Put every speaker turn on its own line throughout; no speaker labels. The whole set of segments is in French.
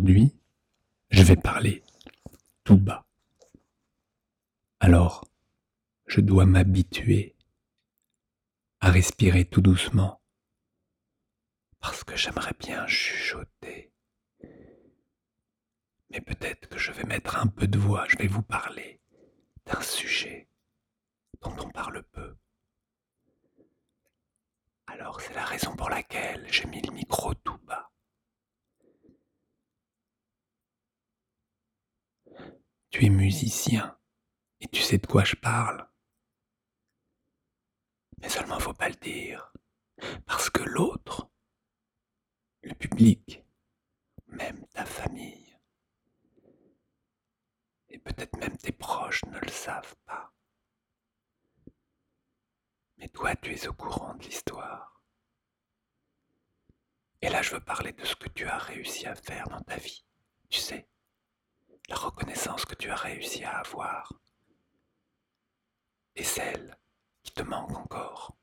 Aujourd'hui, je vais parler tout bas. Alors, je dois m'habituer à respirer tout doucement parce que j'aimerais bien chuchoter. Mais peut-être que je vais mettre un peu de voix, je vais vous parler d'un sujet dont on parle peu. Alors c'est la raison pour laquelle j'ai mis le micro tout bas. Tu es musicien et tu sais de quoi je parle. Mais seulement faut pas le dire. Parce que l'autre, le public, même ta famille, et peut-être même tes proches ne le savent pas. Mais toi, tu es au courant de l'histoire. Et là, je veux parler de ce que tu as réussi à faire dans ta vie. Tu sais, la reconnaissance que tu as à avoir. Et celle qui te manque encore.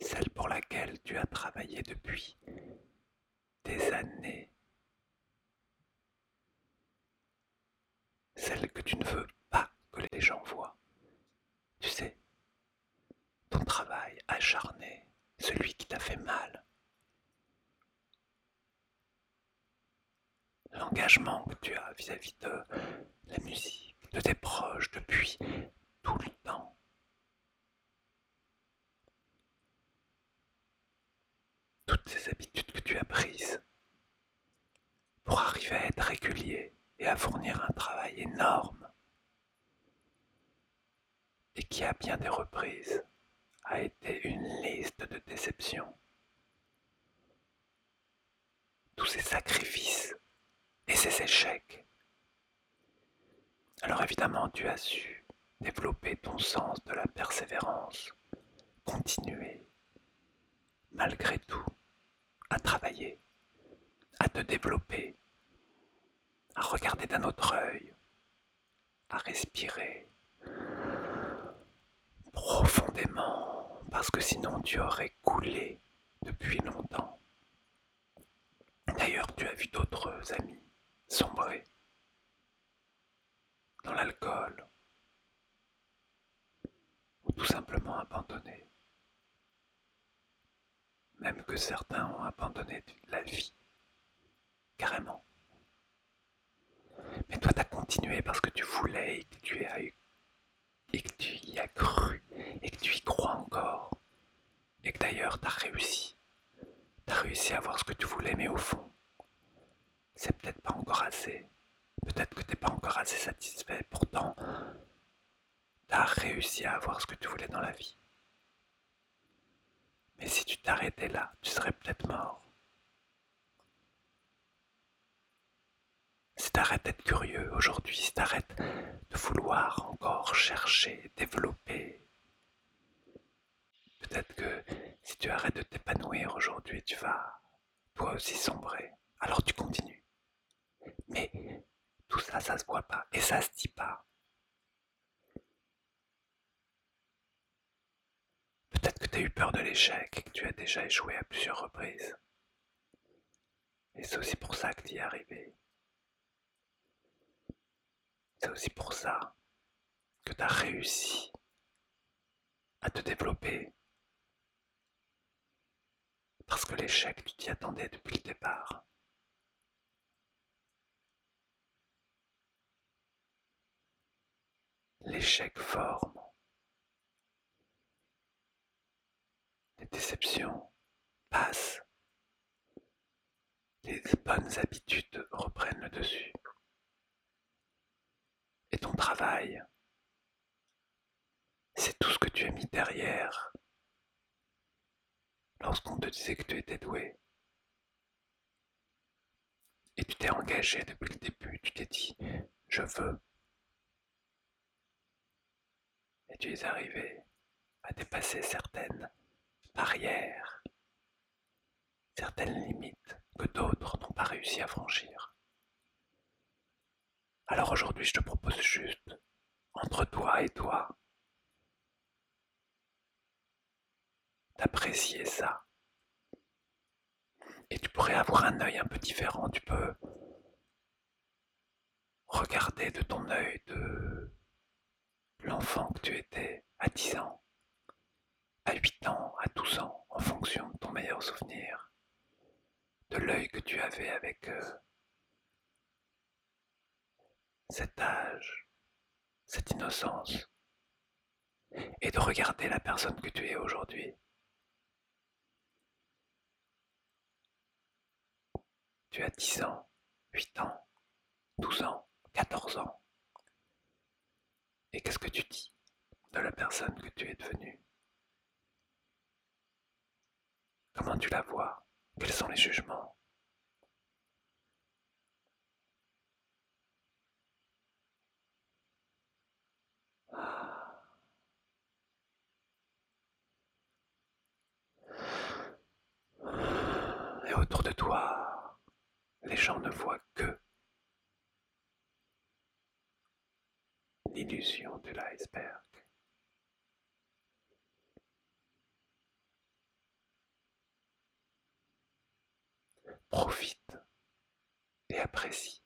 Celle pour laquelle tu as travaillé depuis des années. Celle que tu ne veux pas que les gens voient. Tu sais, ton travail acharné, celui qui t'a fait mal. L'engagement que tu as vis-à-vis de la musique, de tes proches depuis tout le temps. Toutes ces habitudes que tu as prises pour arriver à être régulier et à fournir un travail énorme et qui a bien des reprises a été une liste de déceptions. Tous ces sacrifices et ces échecs. Alors évidemment, tu as su développer ton sens de la persévérance, continuer, malgré tout, à travailler, à te développer, à regarder d'un autre œil, à respirer profondément, parce que sinon tu aurais coulé depuis longtemps. D'ailleurs, tu as vu d'autres amis sombrer dans l'alcool ou tout simplement abandonner. Même que certains ont abandonné la vie, carrément. Mais toi, tu as continué parce que tu voulais et que tu as et que tu y as cru et que tu y crois encore et que d'ailleurs tu as réussi. Tu as réussi à avoir ce que tu voulais, mais au fond, c'est peut-être Peut-être que tu n'es pas encore assez satisfait. Pourtant, tu as réussi à avoir ce que tu voulais dans la vie. Mais si tu t'arrêtais là, tu serais peut-être mort. Si t'arrêtes d'être curieux aujourd'hui, si t'arrêtes de vouloir encore chercher, développer, peut-être que si tu arrêtes de t'épanouir aujourd'hui, tu vas toi aussi sombrer. Alors tu continues. Mais tout ça, ça se voit pas et ça se dit pas. Peut-être que tu as eu peur de l'échec et que tu as déjà échoué à plusieurs reprises. Et c'est aussi pour ça que tu y es arrivé. C'est aussi pour ça que tu as réussi à te développer. Parce que l'échec, tu t'y attendais depuis le départ. L'échec forme. Les déceptions passent. Les bonnes habitudes reprennent le dessus et ton travail. C'est tout ce que tu as mis derrière lorsqu'on te disait que tu étais doué. Et tu t'es engagé depuis le début, tu t'es dit, je veux. Et tu es arrivé à dépasser certaines barrières, certaines limites que d'autres n'ont pas réussi à franchir. Alors aujourd'hui, je te propose juste, entre toi et toi, d'apprécier ça. Et tu pourrais avoir un œil un peu différent. Tu peux regarder de ton œil de l'enfant que tu étais à 10 ans, à 8 ans, à 12 ans, en fonction de ton meilleur souvenir, de l'œil que tu avais avec euh, cet âge, cette innocence, et de regarder la personne que tu es aujourd'hui. Tu as 10 ans, 8 ans, 12 ans, 14 ans. Et qu'est-ce que tu dis de la personne que tu es devenue? Comment tu la vois? Quels sont les jugements? Et autour de toi, les gens ne voient que l'illusion de l'iceberg. Profite et apprécie.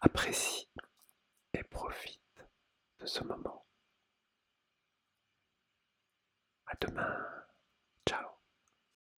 Apprécie et profite de ce moment. À demain.